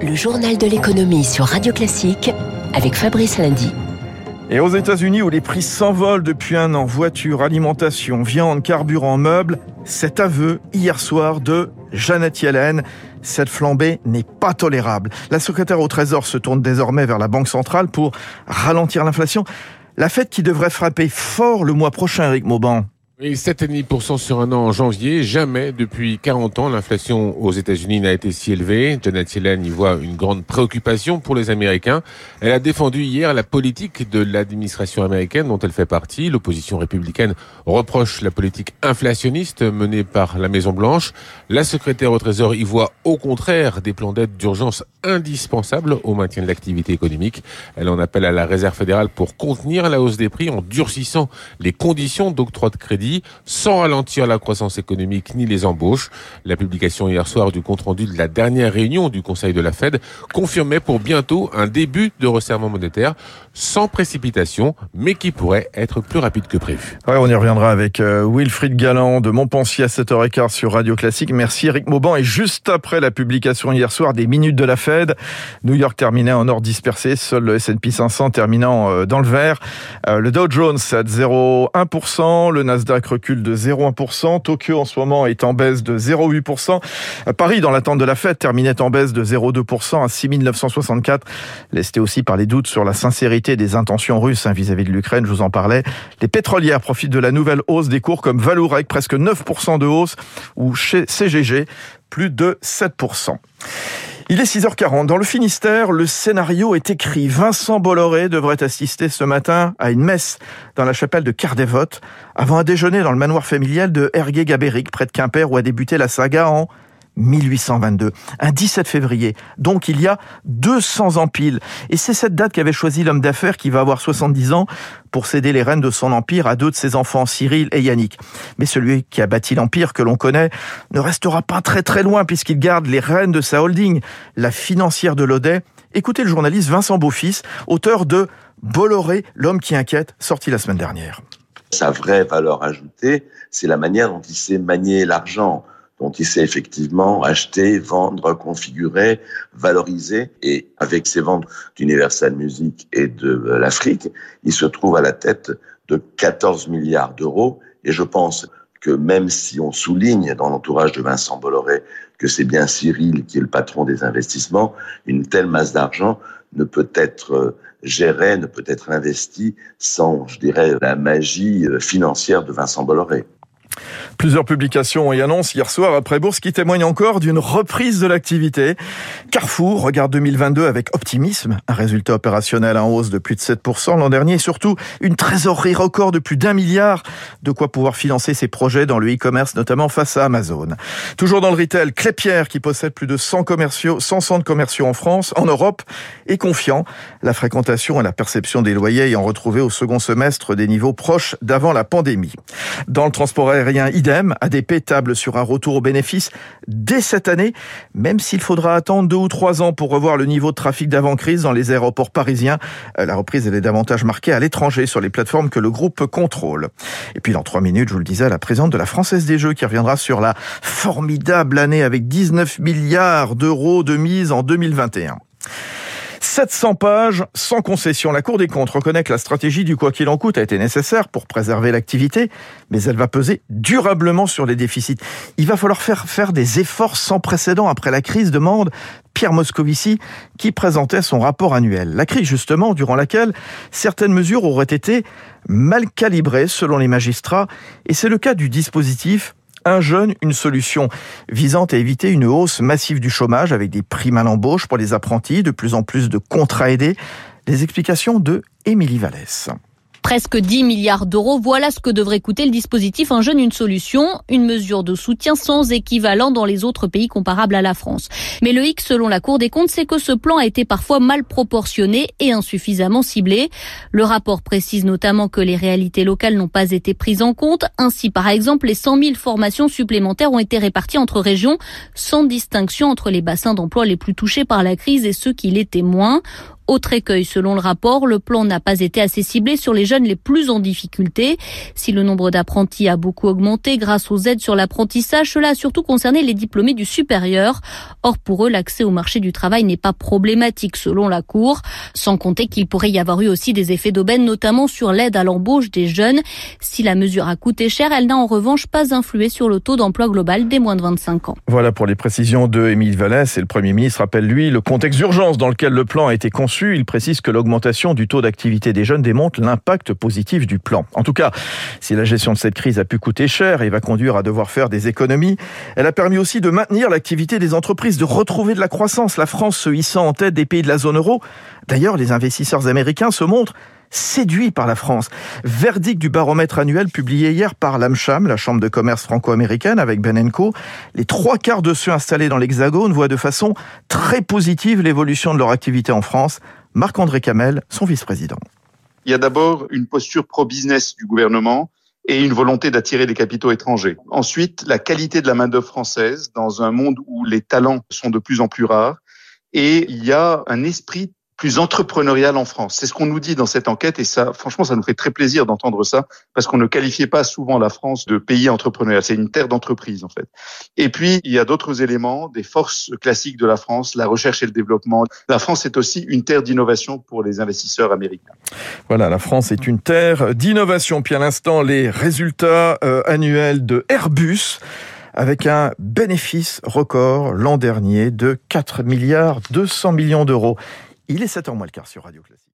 Le journal de l'économie sur Radio Classique avec Fabrice Lundy. Et aux États-Unis, où les prix s'envolent depuis un an, voitures, alimentation, viande, carburant, meubles, cet aveu hier soir de Janet Yellen, cette flambée n'est pas tolérable. La secrétaire au Trésor se tourne désormais vers la Banque centrale pour ralentir l'inflation. La fête qui devrait frapper fort le mois prochain, Eric Mauban. Et 7,5% sur un an en janvier. Jamais depuis 40 ans, l'inflation aux États-Unis n'a été si élevée. Janet Yellen y voit une grande préoccupation pour les Américains. Elle a défendu hier la politique de l'administration américaine dont elle fait partie. L'opposition républicaine reproche la politique inflationniste menée par la Maison-Blanche. La secrétaire au Trésor y voit au contraire des plans d'aide d'urgence indispensables au maintien de l'activité économique. Elle en appelle à la Réserve fédérale pour contenir la hausse des prix en durcissant les conditions d'octroi de crédit sans ralentir la croissance économique ni les embauches. La publication hier soir du compte-rendu de la dernière réunion du Conseil de la Fed confirmait pour bientôt un début de resserrement monétaire sans précipitation, mais qui pourrait être plus rapide que prévu. Ouais, on y reviendra avec euh, Wilfried Galland de Montpensier à 7h15 sur Radio Classique. Merci Eric Mauban. Et juste après la publication hier soir des minutes de la Fed, New York terminait en or dispersé, seul le S&P 500 terminant euh, dans le vert. Euh, le Dow Jones à 0,1%, le Nasdaq recule de 0,1%. Tokyo en ce moment est en baisse de 0,8%. Paris, dans l'attente de la fête, terminait en baisse de 0,2% à 6964. Lesté aussi par les doutes sur la sincérité des intentions russes hein, vis-à-vis de l'Ukraine, je vous en parlais. Les pétrolières profitent de la nouvelle hausse des cours comme Valourec, presque 9% de hausse, ou chez CGG, plus de 7%. Il est 6h40. Dans le Finistère, le scénario est écrit. Vincent Bolloré devrait assister ce matin à une messe dans la chapelle de Cardévote avant un déjeuner dans le manoir familial de Ergué-Gabéric, près de Quimper, où a débuté la saga en 1822, un 17 février. Donc il y a 200 ans pile. Et c'est cette date qu'avait choisi l'homme d'affaires qui va avoir 70 ans pour céder les rênes de son empire à deux de ses enfants, Cyril et Yannick. Mais celui qui a bâti l'empire que l'on connaît ne restera pas très très loin puisqu'il garde les rênes de sa holding, la financière de l'Audet. Écoutez le journaliste Vincent Beaufils, auteur de Bolloré, l'homme qui inquiète, sorti la semaine dernière. Sa vraie valeur ajoutée, c'est la manière dont il sait manier l'argent dont il sait effectivement acheter, vendre, configurer, valoriser. Et avec ses ventes d'Universal Music et de l'Afrique, il se trouve à la tête de 14 milliards d'euros. Et je pense que même si on souligne dans l'entourage de Vincent Bolloré que c'est bien Cyril qui est le patron des investissements, une telle masse d'argent ne peut être gérée, ne peut être investie sans, je dirais, la magie financière de Vincent Bolloré. Plusieurs publications et annonces hier soir après Bourse qui témoignent encore d'une reprise de l'activité. Carrefour regarde 2022 avec optimisme, un résultat opérationnel en hausse de plus de 7% l'an dernier et surtout une trésorerie record de plus d'un milliard, de quoi pouvoir financer ses projets dans le e-commerce, notamment face à Amazon. Toujours dans le retail, Clépierre qui possède plus de 100 commerciaux, 100 centres commerciaux en France, en Europe, est confiant. La fréquentation et la perception des loyers ayant retrouvé au second semestre des niveaux proches d'avant la pandémie. Dans le transport aérien, idem, ADP table sur un retour au bénéfice dès cette année, même s'il faudra attendre deux ou trois ans pour revoir le niveau de trafic d'avant-crise dans les aéroports parisiens. Euh, la reprise, elle est davantage marquée à l'étranger sur les plateformes que le groupe contrôle. Et puis dans trois minutes, je vous le disais, la présidente de la Française des Jeux qui reviendra sur la formidable année avec 19 milliards d'euros de mise en 2021. 700 pages sans concession. La Cour des comptes reconnaît que la stratégie du quoi qu'il en coûte a été nécessaire pour préserver l'activité, mais elle va peser durablement sur les déficits. Il va falloir faire faire des efforts sans précédent après la crise, demande Pierre Moscovici, qui présentait son rapport annuel. La crise, justement, durant laquelle certaines mesures auraient été mal calibrées selon les magistrats, et c'est le cas du dispositif un jeune, une solution visant à éviter une hausse massive du chômage avec des primes à l'embauche pour les apprentis, de plus en plus de contrats aidés. Les explications de Émilie Vallès. Presque 10 milliards d'euros, voilà ce que devrait coûter le dispositif Un jeune, une solution, une mesure de soutien sans équivalent dans les autres pays comparables à la France. Mais le hic, selon la Cour des comptes, c'est que ce plan a été parfois mal proportionné et insuffisamment ciblé. Le rapport précise notamment que les réalités locales n'ont pas été prises en compte. Ainsi, par exemple, les 100 000 formations supplémentaires ont été réparties entre régions sans distinction entre les bassins d'emploi les plus touchés par la crise et ceux qui l'étaient moins. Autre écueil, selon le rapport, le plan n'a pas été assez ciblé sur les jeunes les plus en difficulté. Si le nombre d'apprentis a beaucoup augmenté grâce aux aides sur l'apprentissage, cela a surtout concerné les diplômés du supérieur. Or, pour eux, l'accès au marché du travail n'est pas problématique selon la Cour. Sans compter qu'il pourrait y avoir eu aussi des effets d'aubaine, notamment sur l'aide à l'embauche des jeunes. Si la mesure a coûté cher, elle n'a en revanche pas influé sur le taux d'emploi global des moins de 25 ans. Voilà pour les précisions de Émile Vallès et le Premier ministre rappelle lui le contexte d'urgence dans lequel le plan a été conçu. Il précise que l'augmentation du taux d'activité des jeunes démontre l'impact positif du plan. En tout cas, si la gestion de cette crise a pu coûter cher et va conduire à devoir faire des économies, elle a permis aussi de maintenir l'activité des entreprises, de retrouver de la croissance. La France se hissant en tête des pays de la zone euro. D'ailleurs, les investisseurs américains se montrent séduits par la France. Verdict du baromètre annuel publié hier par l'AMCHAM, la Chambre de commerce franco-américaine, avec Benenco. Les trois quarts de ceux installés dans l'Hexagone voient de façon très positive l'évolution de leur activité en France. Marc-André Camel, son vice-président. Il y a d'abord une posture pro-business du gouvernement et une volonté d'attirer des capitaux étrangers. Ensuite, la qualité de la main-d'œuvre française dans un monde où les talents sont de plus en plus rares et il y a un esprit plus entrepreneurial en France. C'est ce qu'on nous dit dans cette enquête et ça, franchement, ça nous fait très plaisir d'entendre ça parce qu'on ne qualifiait pas souvent la France de pays entrepreneurial. C'est une terre d'entreprise, en fait. Et puis, il y a d'autres éléments, des forces classiques de la France, la recherche et le développement. La France est aussi une terre d'innovation pour les investisseurs américains. Voilà, la France est une terre d'innovation. Puis à l'instant, les résultats euh, annuels de Airbus avec un bénéfice record l'an dernier de 4 milliards 200 millions d'euros. Il est 7h moins le quart sur Radio Classique.